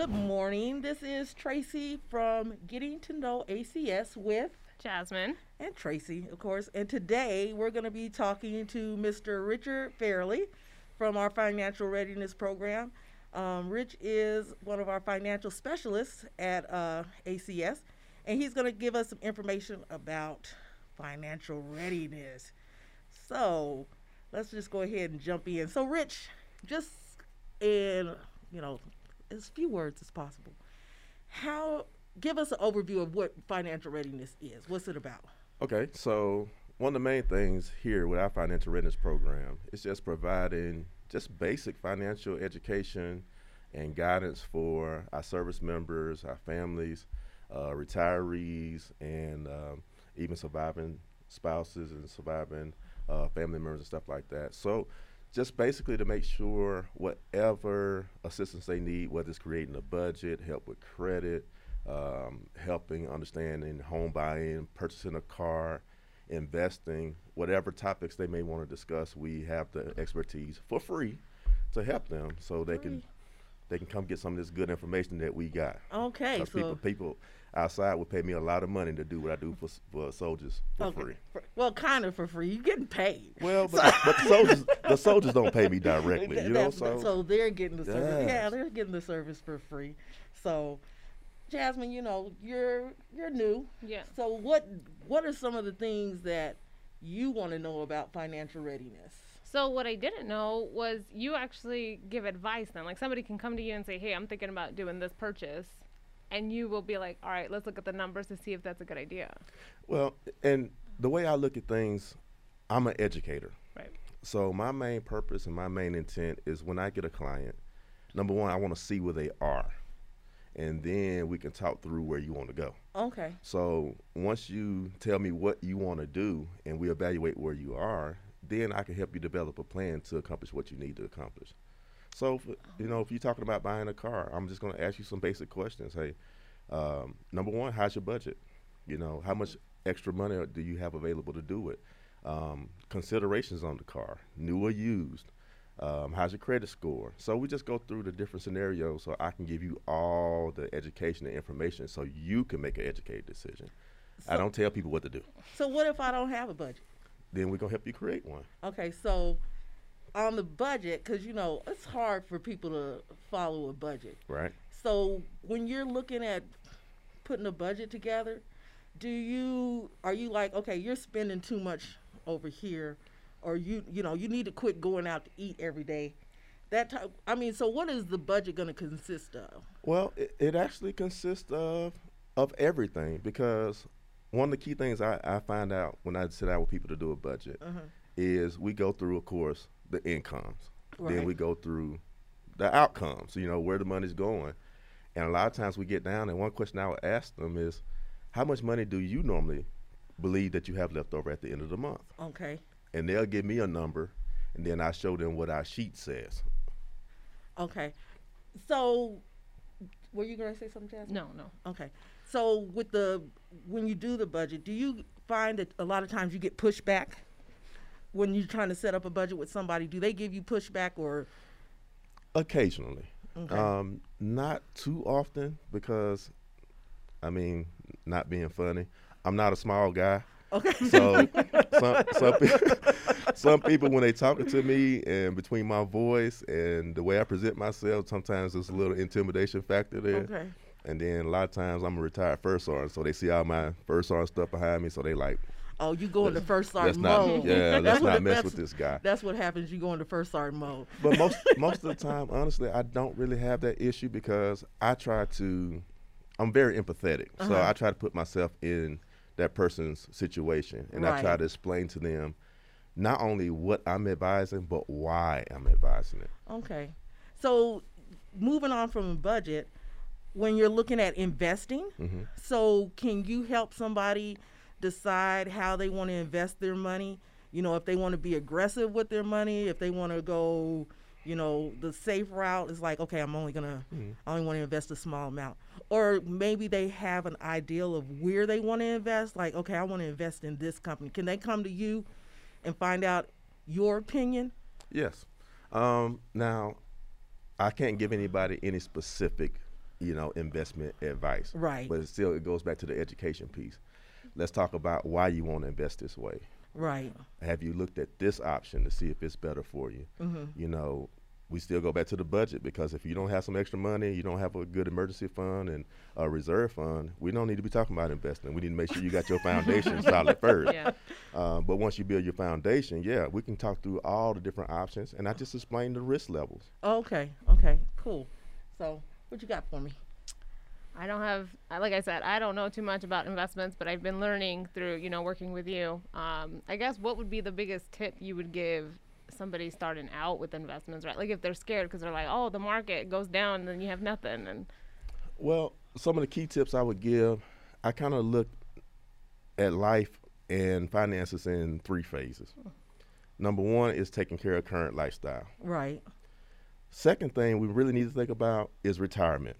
Good morning. This is Tracy from Getting to Know ACS with Jasmine. and Tracy, of course. And today we're going to be talking to Mr. Richard Fairley from our financial readiness program. Um, Rich is one of our financial specialists at uh, ACS, and he's going to give us some information about financial readiness. So let's just go ahead and jump in. So, Rich, just in you know as few words as possible, how give us an overview of what financial readiness is. What's it about? Okay, so one of the main things here with our financial readiness program is just providing just basic financial education and guidance for our service members, our families, uh, retirees, and um, even surviving spouses and surviving uh, family members and stuff like that. So, just basically to make sure whatever assistance they need, whether it's creating a budget, help with credit, um, helping understanding home buying, purchasing a car, investing, whatever topics they may want to discuss, we have the expertise for free to help them so they can they can come get some of this good information that we got. Okay, so people people outside would pay me a lot of money to do what I do for for soldiers for okay. free. For- well, kind of for free. You're getting paid. Well, but, but the soldiers the soldiers don't pay me directly, Th- you know. that's- So, they're getting the service. Yeah, they're getting the service for free. So, Jasmine, you know, you're you're new. Yeah. So, what what are some of the things that you want to know about financial readiness? So what I didn't know was you actually give advice then. Like somebody can come to you and say, "Hey, I'm thinking about doing this purchase." And you will be like, "All right, let's look at the numbers to see if that's a good idea." well, and the way I look at things, I'm an educator. Right. So my main purpose and my main intent is when I get a client, number one, I want to see where they are, and then we can talk through where you want to go. Okay. So once you tell me what you want to do and we evaluate where you are, then I can help you develop a plan to accomplish what you need to accomplish. So, if, you know, if you're talking about buying a car, I'm just going to ask you some basic questions. Hey, um, number one, how's your budget? You know, how much extra money do you have available to do it? Um, considerations on the car, new or used. Um, how's your credit score? So we just go through the different scenarios so I can give you all the education and information so you can make an educated decision. I don't tell people what to do. So, what if I don't have a budget? Then we're gonna help you create one. Okay, so on the budget, because you know it's hard for people to follow a budget. Right. So when you're looking at putting a budget together, do you are you like okay, you're spending too much over here, or you you know you need to quit going out to eat every day? That type, I mean, so what is the budget going to consist of? Well, it, it actually consists of of everything because one of the key things I, I find out when I sit down with people to do a budget Uh-huh. is we go through, of course, the incomes. Right. Then we go through the outcomes, you know, where the money's going. And a lot of times we get down, and one question I would ask them is, how much money do you normally believe that you have left over at the end of the month? Okay, And they'll give me a number, and then I show them what our sheet says. okay. So, were you going to say something, Jasmine? No, no. Okay. So with the when you do the budget, do you find that a lot of times you get pushback when you're trying to set up a budget with somebody? Do they give you pushback or Occasionally. Okay. Um, not too often because, I mean, not being funny, I'm not a small guy. okay? So some some, pe- some people when they talking to me and between my voice and the way I present myself, sometimes there's a little intimidation factor there. okay. And then a lot of times I'm a retired first sergeant, so they see all my first sergeant stuff behind me, so they like, Oh, you go into first sergeant not, mode. yeah, That's let's what- not mess with this guy. That's what happens. You go into first sergeant mode. But most most of the time, honestly, I don't really have that issue because I try to. I'm very empathetic, so Uh-huh. I try to put myself in that person's situation, and I try to explain to them not only what I'm advising, but why I'm advising it. Okay. So moving on from budget, when you're looking at investing, Mhm. so can you help somebody decide how they want to invest their money? You know, if they want to be aggressive with their money, if they want to go, you know, the safe route is like, okay, I'm only gonna, I only want to invest a small amount, or maybe they have an ideal of where they want to invest. Like, okay, I want to invest in this company. Can they come to you and find out your opinion? Yes. Um, now, I can't give anybody any specific you know, investment advice. Right. But it still, it goes back to the education piece. Let's talk about why you want to invest this way. Right. Have you looked at this option to see if it's better for you? Mm-hmm. You know, we still go back to the budget because if you don't have some extra money, you don't have a good emergency fund and a reserve fund, we don't need to be talking about investing. We need to make sure you got your foundation solid first. Yeah. Uh, but once you build your foundation, yeah, we can talk through all the different options, and I just explain the risk levels. Okay. Okay. Cool. So, what you got for me? I don't have, like I said, I don't know too much about investments, but I've been learning through, you know, working with you. Um, I guess what would be the biggest tip you would give somebody starting out with investments, right? Like if they're scared because they're like, oh, the market goes down, and then you have nothing, and Well, some of the key tips I would give, I kind of look at life and finances in three phases. Number one is taking care of current lifestyle. Right. Second thing we really need to think about is retirement.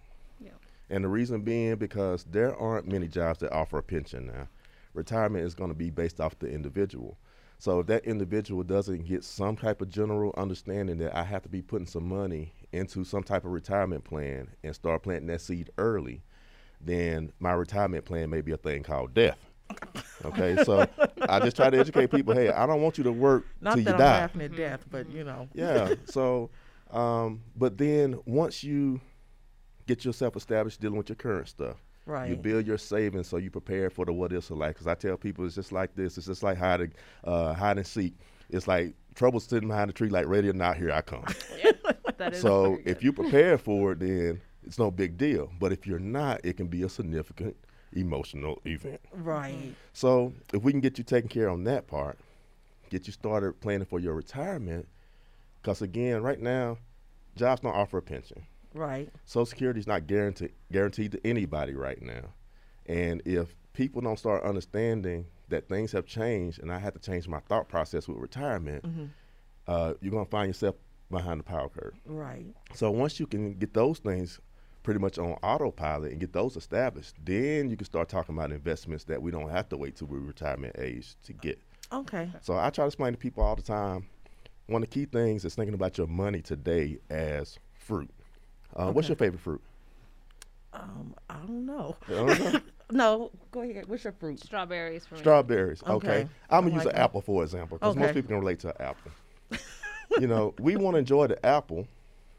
And the reason being because there aren't many jobs that offer a pension now. Retirement is going to be based off the individual. So if that individual doesn't get some type of general understanding that I have to be putting some money into some type of retirement plan and start planting that seed early, then my retirement plan may be a thing called death. Okay, so I just try to educate people. Hey, I don't want you to work Not till you I'm die. laughing at death, but you know. Yeah. so, um, but then once you get yourself established dealing with your current stuff, Right. you build your savings so you prepare for the what ifs of life. Because I tell people it's just like this. It's just like hide, uh, hide and seek. It's like trouble sitting behind the tree, like ready or not, here I come. that is so if you prepare for it, then it's no big deal. But if you're not, it can be a significant emotional event. Right. So if we can get you taken care on that part, get you started planning for your retirement, because again, right now, jobs don't offer a pension. Right. Social Security is not guaranteed guaranteed to anybody right now, and if people don't start understanding that things have changed, and I had to change my thought process with retirement, Mm-hmm. uh, you're gonna find yourself behind the power curve. Right. So once you can get those things pretty much on autopilot and get those established, then you can start talking about investments that we don't have to wait till we're retirement age to get. Okay. So I try to explain to people all the time. One of the key things is thinking about your money today as fruit. Uh, What's your favorite fruit? Um, I don't know. I don't know. No, go ahead. What's your fruit? strawberries for me. Strawberries. Okay. Okay. I'm gonna I use like an that. apple for example, because most people can relate to an apple. you know, we want to enjoy the apple.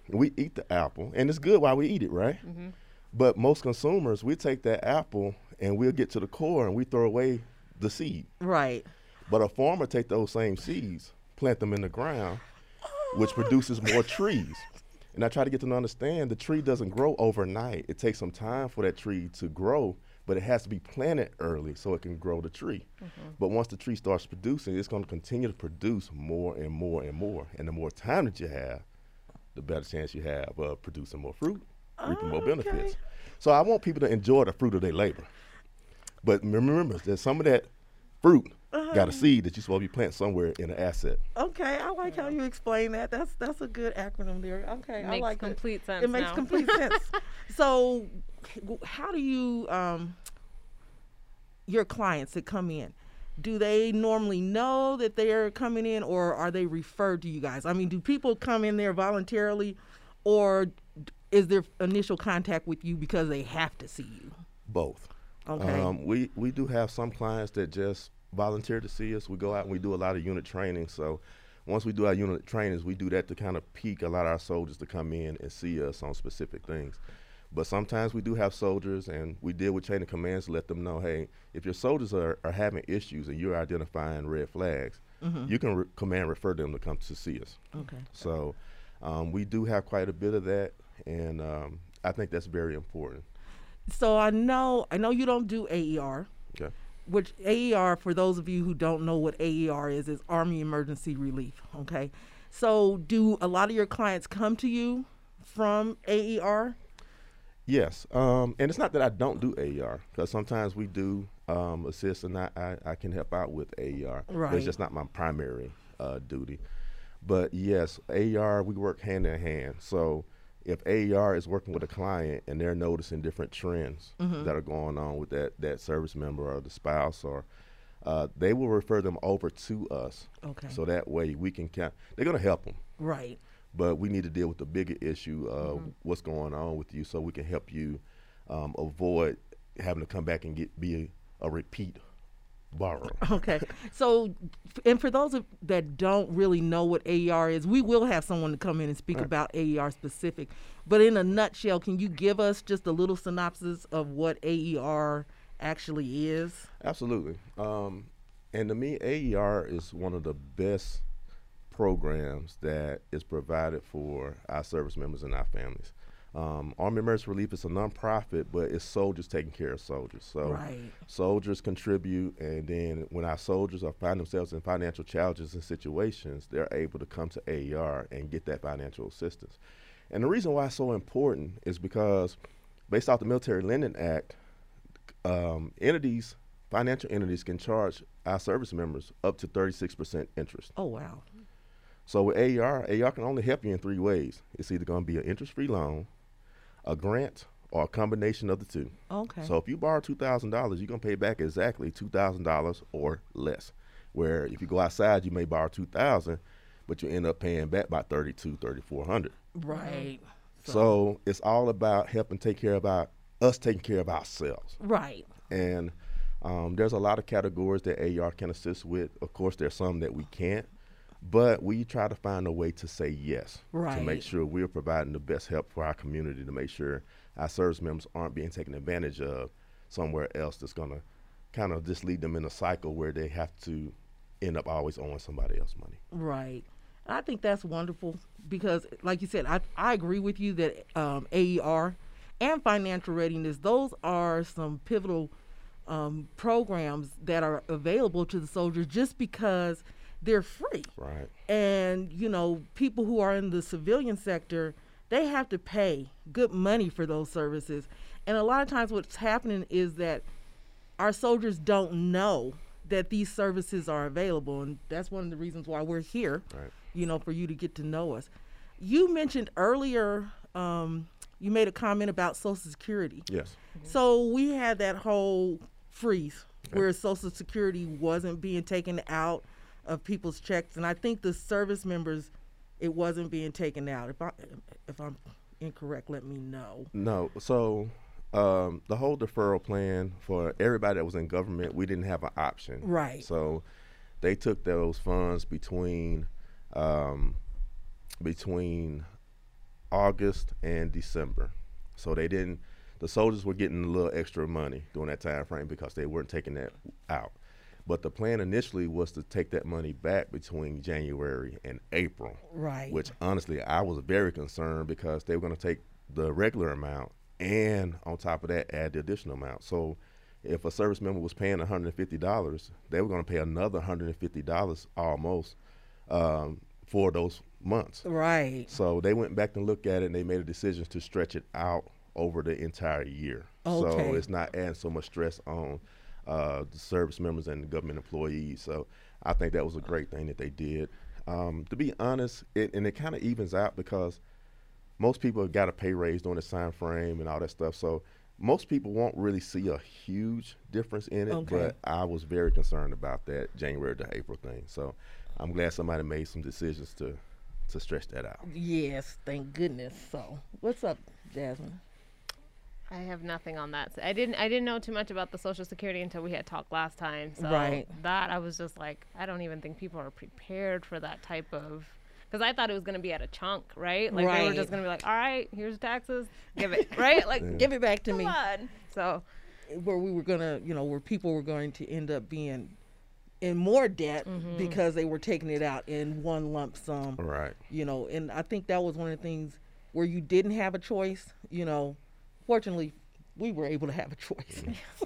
We eat the apple, and it's good while we eat it, right? Mm-hmm. But most consumers, we take that apple and we'll get to the core and we throw away the seed. Right. But a farmer take those same seeds, plant them in the ground, which produces more trees. And I try to get them to understand the tree doesn't grow overnight. It takes some time for that tree to grow, but it has to be planted early so it can grow the tree. Mm-hmm. But once the tree starts producing, it's going to continue to produce more and more and more. And the more time that you have, the better chance you have of producing more fruit, reaping more benefits. Okay. So I want people to enjoy the fruit of their labor. But remember that some of that fruit got a seed that you're supposed to be planting somewhere in an asset. Okay. I like how you explain that. That's that's a good acronym there. Okay. I Makes like it. complete sense It makes complete sense. So, how do you um your clients that come in? Do they normally know that they're coming in, or are they referred to you guys? I mean, do people come in there voluntarily, or is there initial contact with you because they have to see you? Both. Okay. Um, we we do have some clients that just volunteer to see us. We go out and we do a lot of unit training. So once we do our unit trainings, we do that to kind of pique a lot of our soldiers to come in and see us on specific things. But sometimes we do have soldiers, and we deal with chain of commands to let them know, hey, if your soldiers are, are having issues and you're identifying red flags, you can re- command refer them to come to see us. okay. So um, we do have quite a bit of that, and um, I think that's very important. So I know I know you don't do AER. Okay. Which AER, for those of you who don't know what AER is, is Army Emergency Relief. Okay. So, do a lot of your clients come to you from AER? Yes, um, and it's not that I don't do AER because sometimes we do um, assist and I, I, I can help out with AER. Right. it's just not my primary uh, duty. But yes, AER we work hand in hand. So if AER is working with a client and they're noticing different trends Mm-hmm. that are going on with that that service member or the spouse or uh, they will refer them over to us. Okay. So that way we can count. They're gonna help them. Right. but we need to deal with the bigger issue of what's going on with you, so we can help you um, avoid having to come back and get be a, a repeat borrower. Okay. So, and for those of, that don't really know what AER is, we will have someone to come in and speak about AER specific. But in a nutshell, can you give us just a little synopsis of what AER actually is? Absolutely. Um, and to me, AER is one of the best programs that is provided for our service members and our families. Um, Army Emergency Relief is a nonprofit, but it's soldiers taking care of soldiers. So Right. soldiers contribute, and then when our soldiers are find themselves in financial challenges and situations, they're able to come to AER and get that financial assistance. And the reason why it's so important is because, based off the Military Lending Act, um, entities, financial entities, can charge our service members up to 36% interest. Oh, wow. So with AER, AER can only help you in three ways. It's either going to be an interest-free loan, a grant, or a combination of the two. Okay. So if you borrow two thousand dollars, you're gonna pay back exactly two thousand dollars or less. Where if you go outside, you may borrow two thousand, but you end up paying back by thirty-two, thirty-four hundred. right. So, it's all about helping take care about us taking care of ourselves. Right. And um, there's a lot of categories that AR can assist with. Of course, there's some that we can't, but we try to find a way to say yes right. to make sure we're providing the best help for our community to make sure our service members aren't being taken advantage of somewhere else that's going to kind of just lead them in a cycle where they have to end up always owing somebody else money. Right. And I think that's wonderful because, like you said, I, I agree with you that um, AER and financial readiness, those are some pivotal um, programs that are available to the soldiers just because they're free. Right. And, you know, people who are in the civilian sector, they have to pay good money for those services. And a lot of times what's happening is that our soldiers don't know that these services are available. And that's one of the reasons why we're here, Right. you know, for you to get to know us. You mentioned earlier, um, you made a comment about Social Security. Yes. So we had that whole freeze where Social Security wasn't being taken out of people's checks, and I think the service members, it wasn't being taken out. If I if I'm incorrect, let me know. No. So um, the whole deferral plan for everybody that was in government, we didn't have an option. Right. So they took those funds between um, between August and December. So they didn't. The soldiers were getting a little extra money during that time frame because they weren't taking that out. But the plan initially was to take that money back between January and April Right. which honestly I was very concerned because they were going to take the regular amount and on top of that add the additional amount. So if a service member was paying $150, they were going to pay another $150 almost um, for those months. Right. So they went back and looked at it and they made a decision to stretch it out over the entire year. Okay. So it's not adding so much stress on uh, the service members and government employees. So I think that was a great thing that they did. Um, to be honest, it, and it kind of evens out because most people have got a pay raise during the time frame and all that stuff. So most people won't really see a huge difference in it. Okay. But I was very concerned about that January to April thing. So I'm glad somebody made some decisions to to stretch that out. Yes. Thank goodness. So, what's up, Jasmine? I have nothing on that. I didn't. I didn't know too much about the Social Security until we had talked last time. So Right. that I was just like, I don't even think people are prepared for that type of. Because I thought it was going to be at a chunk, right? Like they were just going to be like, all right, here's taxes, give it, right? Like, Give it back to come me. on. So where we were gonna, you know, where people were going to end up being in more debt mm-hmm. because they were taking it out in one lump sum. Right. You know, and I think that was one of the things where you didn't have a choice. You know, fortunately, we were able to have a choice.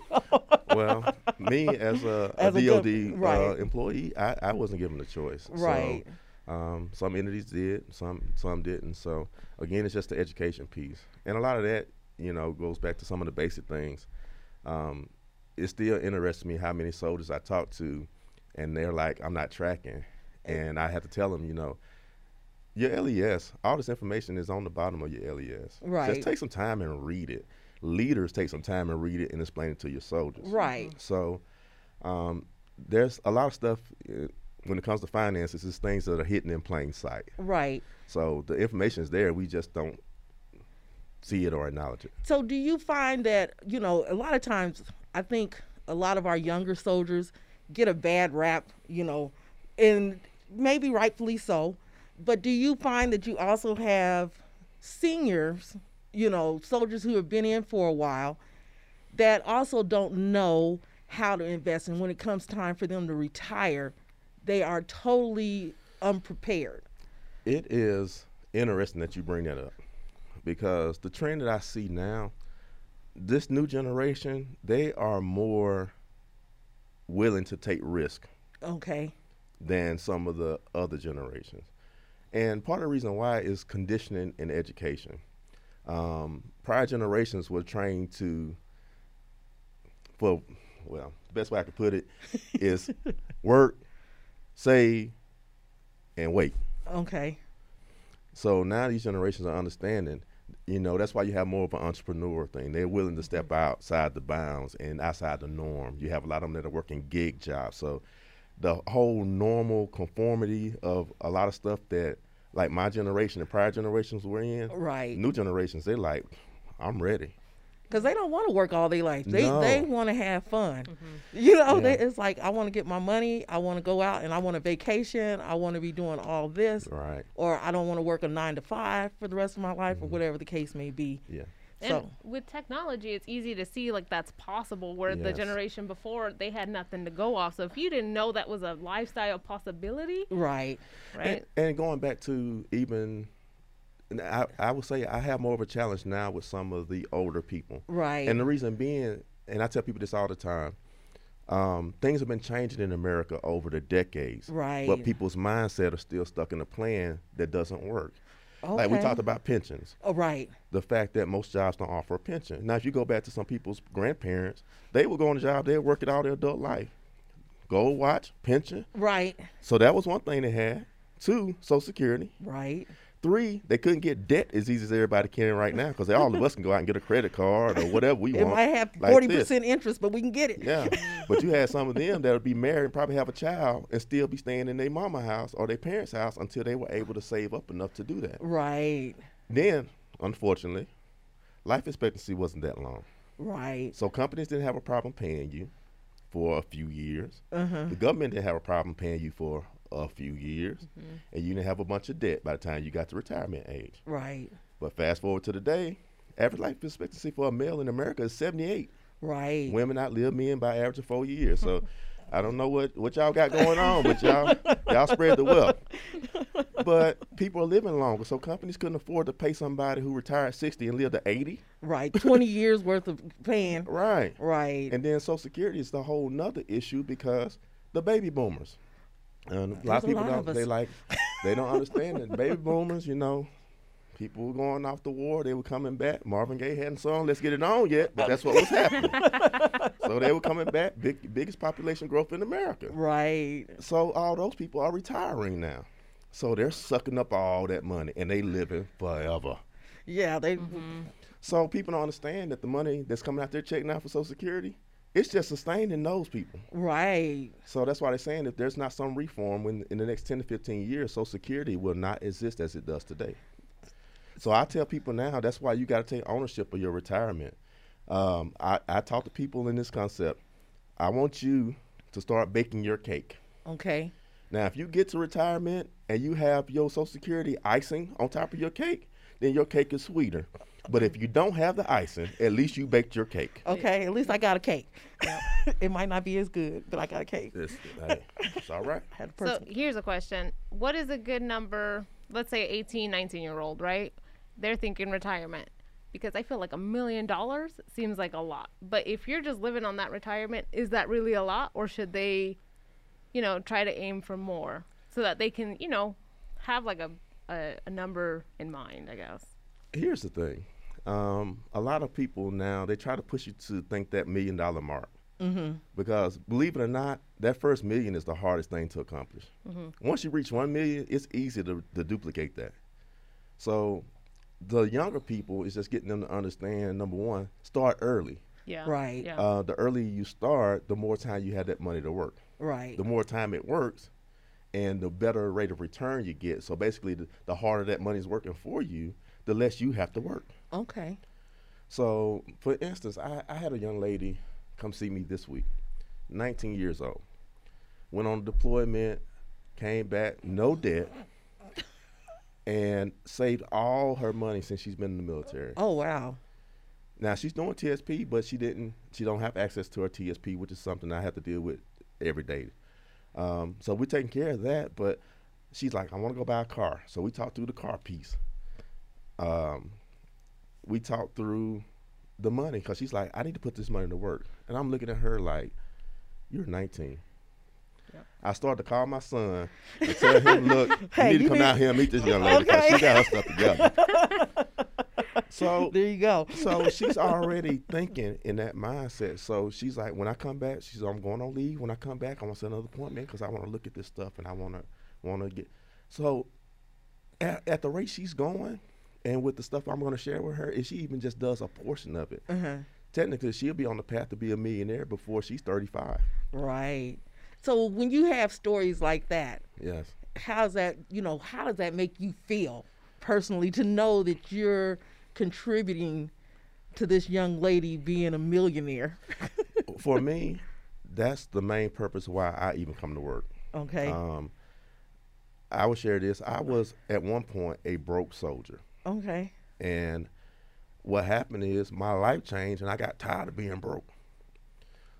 Well, me as a, As a DOD gov- uh, employee, I, I wasn't given a choice. Right. So, um, some entities did, some some didn't. So again, it's just the education piece, and a lot of that, you know, goes back to some of the basic things. Um, it still interests me how many soldiers I talk to, and they're like, "I'm not tracking," and I have to tell them, you know. Your LES, all this information is on the bottom of your LES. Right. Just take some time and read it. Leaders take some time and read it and explain it to your soldiers. right. So um, there's a lot of stuff. uh, when it comes to finances, it's things that are hidden in plain sight. Right. So the information is there. We just don't see it or acknowledge it. So do you find that, you know, a lot of times I think a lot of our younger soldiers get a bad rap, you know, and maybe rightfully so. But do you find that you also have seniors, you know, soldiers who have been in for a while that also don't know how to invest and when it comes time for them to retire, they are totally unprepared. It is interesting that you bring that up because the trend that I see now, this new generation, they are more willing to take risk Okay. than some of the other generations. And part of the reason why is conditioning and education. Um, prior generations were trained to, for, well, the best way I could put it is work, save, and wait. Okay. So now these generations are understanding. You know, that's why you have more of an entrepreneur thing. They're willing to step outside the bounds and outside the norm. You have a lot of them that are working gig jobs. So the whole normal conformity of a lot of stuff that like my generation and prior generations were in, Right. new generations, they're like, I'm ready. because they don't want to work all their life. They No. they want to have fun. You know, they, it's like I want to get my money. I want to go out and I want a vacation. I want to be doing all this, Right. or I don't want to work a nine to five for the rest of my life, Mm-hmm. or whatever the case may be. Yeah. And So with technology, it's easy to see like that's possible. Where the generation before they had nothing to go off. So if you didn't know that was a lifestyle possibility, right, right? And, and going back to even, I, I would say I have more of a challenge now with some of the older people. right, And the reason being, and I tell people this all the time, um, things have been changing in America over the decades. Right. But people's mindset are still stuck in a plan that doesn't work. Okay. Like we talked about pensions, Oh, right, the fact that most jobs don't offer a pension. Now, if you go back to some people's grandparents, they would go on a job, they'd work it all their adult life. Gold watch, pension. right, So that was one thing they had. Two, Social Security. right, Three, they couldn't get debt as easy as everybody can right now because all of us can go out and get a credit card or whatever we It want. might have forty this. percent interest, but we can get it. Yeah, but you had some of them that would be married and probably have a child and still be staying in their mama house or their parents' house until they were able to save up enough to do that. Right, Then, unfortunately, life expectancy wasn't that long. right, So companies didn't have a problem paying you for a few years. uh-huh. The government didn't have a problem paying you for a few years. Mm-hmm. And you didn't have a bunch of debt by the time you got to retirement age. right, But fast forward to today, average life expectancy for a male in America is 78. right. Women outlive men by average of four years. So I don't know what, what y'all got going on, but y'all y'all spread the wealth. But people are living longer, so companies couldn't afford to pay somebody who retired 60 and lived to 80. Right, twenty years worth of paying. Right. Right, And then Social Security is the whole nother issue because the baby boomers. And a lot There's of people lot don't. of They like, they don't understand it. Baby boomers, you know, people were going off the war. They were coming back. Marvin Gaye hadn't sung "Let's Get It On" yet, but that's what was happening. so they were coming back. Big, biggest population growth in America. right, So all those people are retiring now. So they're sucking up all that money and they living forever. yeah. They mm-hmm. So people don't understand that the money that's coming out their check now for Social Security, it's just sustaining those people. right, So that's why they're saying if there's not some reform when in the next 10 to 15 years, Social Security will not exist as it does today. So I tell people now that's why you got to take ownership of your retirement. Um, I, I talk to people in this concept. I want you to start baking your cake. okay, Now, if you get to retirement and you have your Social Security icing on top of your cake, then your cake is sweeter. But if you don't have the icing, at least you baked your cake. okay. At least I got a cake. it might not be as good, but I got a cake. It's, hey, it's all right. Had a So here's a question. What is a good number? Let's say 18, 19 year old, right? They're thinking retirement. Because I feel like a million dollars seems like a lot. But if you're just living on that retirement, is that really a lot? Or should they, you know, try to aim for more so that they can, you know, have like a, a, a number in mind, I guess? Here's the thing. Um, a lot of people now they try to push you to think that million dollar mark Mm-hmm. because believe it or not, that first million is the hardest thing to accomplish. Once you reach one million, it's easy to, to duplicate that. So the younger people is just getting them to understand number one, start early. Yeah. Right. Yeah. Uh, the earlier you start, the more time you have that money to work. Right. The more time it works, and the better rate of return you get. So basically, the, the harder that money's working for you, the less you have to work. Okay. So, for instance, I, I had a young lady come see me this week, 19 years old, went on deployment, came back, no debt, and saved all her money since she's been in the military. Oh wow. Now she's doing TSP, but she didn't. She don't have access to her TSP, which is something I have to deal with every day. Um, so we're taking care of that. But she's like, I want to go buy a car. So we talked through the car piece. Um, we talked through the money because she's like, I need to put this money to work, and I'm looking at her like, You're 19. Yep. I started to call my son and tell him, Look, you Hey, need to come need- out here and meet this young lady because Okay. she got her stuff together. so There you go. so she's already thinking in that mindset. So she's like, when I come back, she's I'm going on leave. When I come back, I want to set another appointment because I want to look at this stuff and I want to want to get. So at, at the rate she's going, and with the stuff I'm going to share with her, if she even just does a portion of it, Uh-huh. technically she'll be on the path to be a millionaire before she's 35. Right. So when you have stories like that, Yes. how's that, you know, how does that make you feel personally to know that you're contributing to this young lady being a millionaire? For me, that's the main purpose why I even come to work. okay. Um, I will share this. I was at one point a broke soldier. Okay. And what happened is my life changed and I got tired of being broke.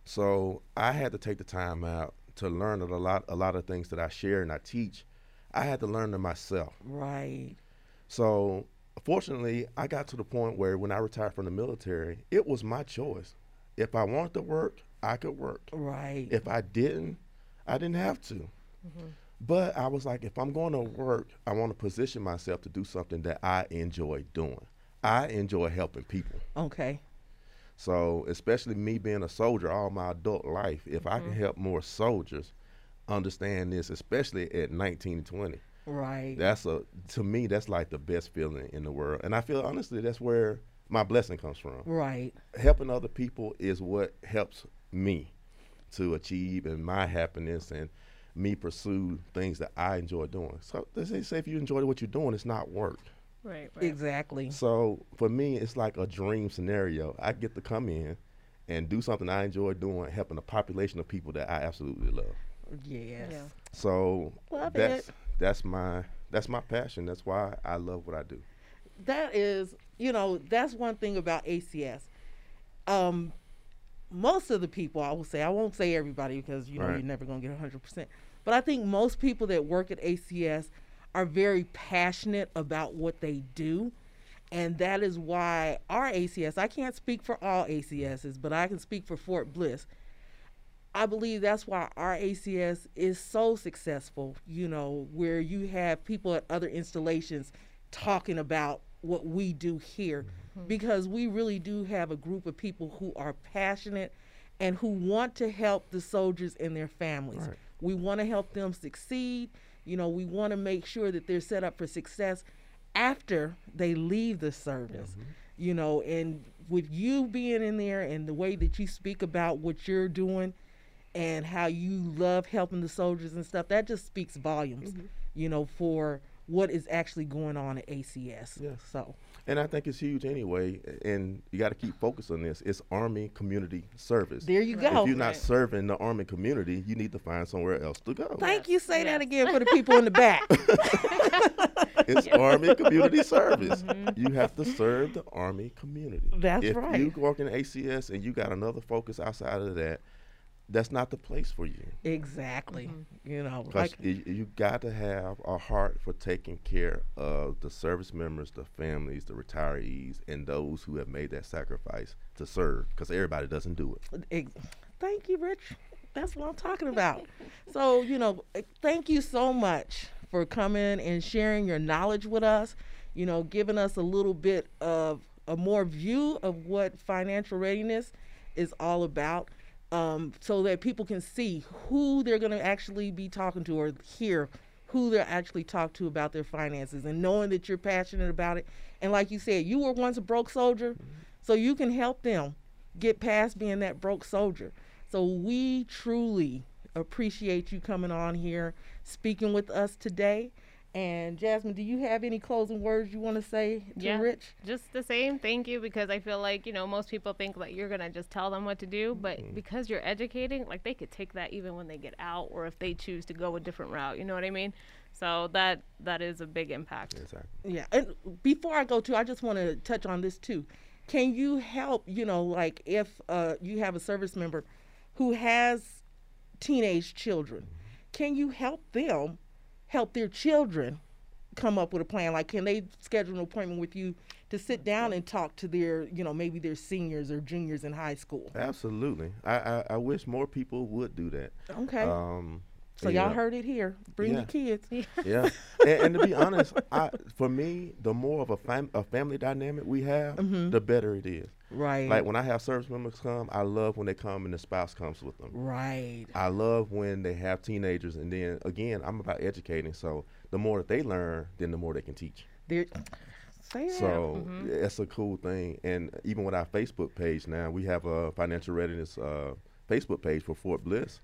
So I had to take the time out to learn a lot a lot of things that I share and I teach. I had to learn them myself. Right. So fortunately I got to the point where when I retired from the military, it was my choice. If I wanted to work, I could work. Right. If I didn't, I didn't have to. Mm-hmm. But I was like, if I'm going to work, I want to position myself to do something that I enjoy doing. I enjoy helping people. okay. So, especially me being a soldier all my adult life, if I can mm-hmm. help more soldiers understand this, especially at 19 and 20, Right. that's a to me that's like the best feeling in the world. And I feel honestly that's where my blessing comes from right. helping other people is what helps me to achieve and my happiness and me pursue things that I enjoy doing. So they say, say if you enjoy what you're doing, it's not work. Right. right. Exactly. So for me, it's like a dream scenario. I get to come in and do something I enjoy doing, helping a population of people that I absolutely love. Yes. Yeah. So Love that's it. that's my that's my passion. That's why I love what I do. that is, you know, that's one thing about ACS. Um, most of the people, I will say, I won't say everybody because you know Right. you're never gonna get hundred percent. But I think most people that work at ACS are very passionate about what they do, and that is why our ACS. I can't speak for all ACSs, but I can speak for Fort Bliss. I believe that's why our ACS is so successful, you know, where you have people at other installations talking about what we do here mm-hmm. because we really do have a group of people who are passionate and who want to help the soldiers and their families. Right. We want to help them succeed. You know, we want to make sure that they're set up for success after they leave the service. Mm-hmm. You know, and with you being in there and the way that you speak about what you're doing and how you love helping the soldiers and stuff, that just speaks volumes, mm-hmm. you know, for what is actually going on at ACS. Yeah. So, And I think it's huge anyway. And you got to keep focused on this. It's Army Community Service. there you go. if you're not serving the Army community, you need to find somewhere else to go. Thank Yes, you. Say that again for the people in the back. It's Army Community Service. Mm-hmm. You have to serve the Army community. That's if right. If you work in ACS and you got another focus outside of that, that's not the place for you. exactly. You know, like you, you got to have a heart for taking care of the service members, the families, the retirees, and those who have made that sacrifice to serve. Because everybody doesn't do it. Ex- Thank you, Rich. That's what I'm talking about. So, you know, eh, thank you so much for coming and sharing your knowledge with us, you know, giving us a little bit of a more view of what financial readiness is all about. Um, so that people can see who they're going to actually be talking to or hear who they're actually talk to about their finances and knowing that you're passionate about it. And like you said, you were once a broke soldier, so you can help them get past being that broke soldier. So we truly appreciate you coming on here speaking with us today. And Jasmine, do you have any closing words you want to say to Yeah. Rich? Just the same, thank you, because I feel like, you know, most people think that you're gonna just tell them what to do, but Mm-hmm. because you're educating, like they could take that even when they get out or if they choose to go a different route, you know what I mean? So that that is a big impact. Exactly. Yeah. And before I go to, I just want to touch on this too. Can you help, you know, like if uh, you have a service member who has teenage children, can you help them help their children come up with a plan? Like, can they schedule an appointment with you to sit down and talk to their, you know, maybe their seniors or juniors in high school? Absolutely. I, I, I wish more people would do that. Okay. Um, so you y'all know, heard it here. Bring Yeah. your kids. Yeah, and, and to be honest, I, for me, the more of a, fam- a family dynamic we have, the better it is. Right. Like when I have service members come, I love when they come and the spouse comes with them. right. I love when they have teenagers, and then again, I'm about educating. So the more that they learn, then the more they can teach. They're, say that. So it's a cool thing. And even with our Facebook page now, we have a financial readiness uh, Facebook page for Fort Bliss.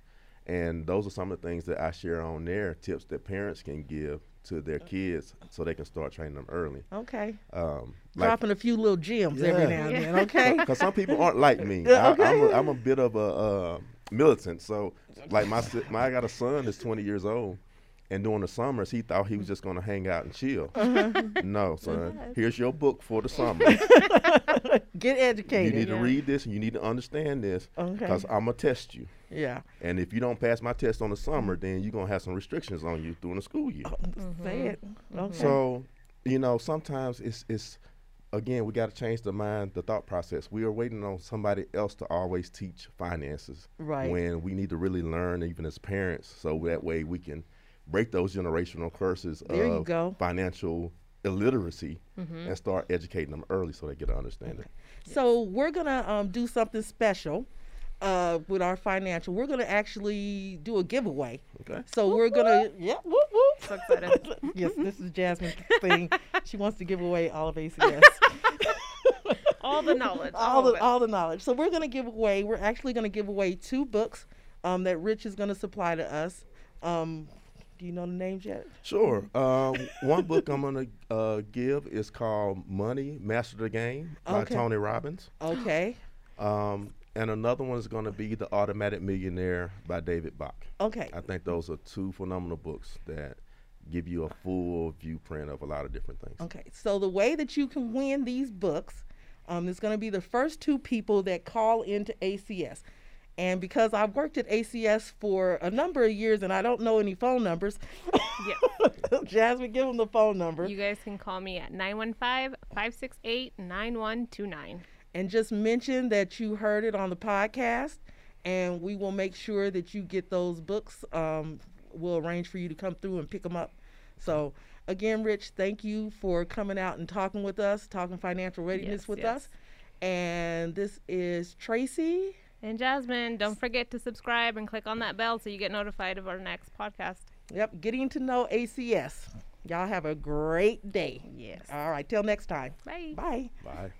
And those are some of the things that I share on there, tips that parents can give to their kids so they can start training them early. okay. Um, like, Dropping a few little gems every now and then, okay? because some people aren't like me. Yeah, I, okay. I'm, a, I'm a bit of a uh, militant. So, like my, my I got a son that's 20 years old, and during the summers he thought he was just going to hang out and chill. Uh-huh. no, son. Here's your book for the summer. Get educated. you educated. need to read this and you need to understand this Okay. because I'm gonna test you. yeah. And if you don't pass my test on the summer, then you're gonna have some restrictions on you during the school year. Say it. Okay. So, you know, sometimes it's it's again we got to change the mind, the thought process. We are waiting on somebody else to always teach finances Right. when we need to really learn, even as parents, so that way we can break those generational curses There you of go. financial illiteracy and start educating them early so they get an understanding. So we're gonna um, do something special uh, with our financial. We're gonna actually do a giveaway. Okay. So we're gonna yeah whoop whoop. So excited. yes, this is Jasmine's thing. She wants to give away all of ACS. all the knowledge. all of the all the knowledge. So we're gonna give away. We're actually gonna give away two books um, that Rich is gonna supply to us. Um, do you know the names yet? Sure. Um, one book I'm going to uh, give is called Money Master the Game by Okay. Tony Robbins. Okay. Um, and another one is going to be The Automatic Millionaire by David Bach. Okay. I think those are two phenomenal books that give you a full viewprint of a lot of different things. Okay, so the way that you can win these books um, is going to be the first two people that call into ACS. And because I've worked at ACS for a number of years and I don't know any phone numbers, Jasmine, give them the phone number You guys can call me at 915 568 9129. and just mention that you heard it on the podcast. And we will make sure that you get those books. Um, we'll arrange for you to come through and pick them up. So, again, Rich, thank you for coming out and talking with us, talking financial readiness Yes, with yes. us. And this is Tracy. And Jasmine, don't forget to subscribe and click on that bell so you get notified of our next podcast. Yep, getting to know ACS. Y'all have a great day. Yes. All right, till next time. Bye. Bye. Bye.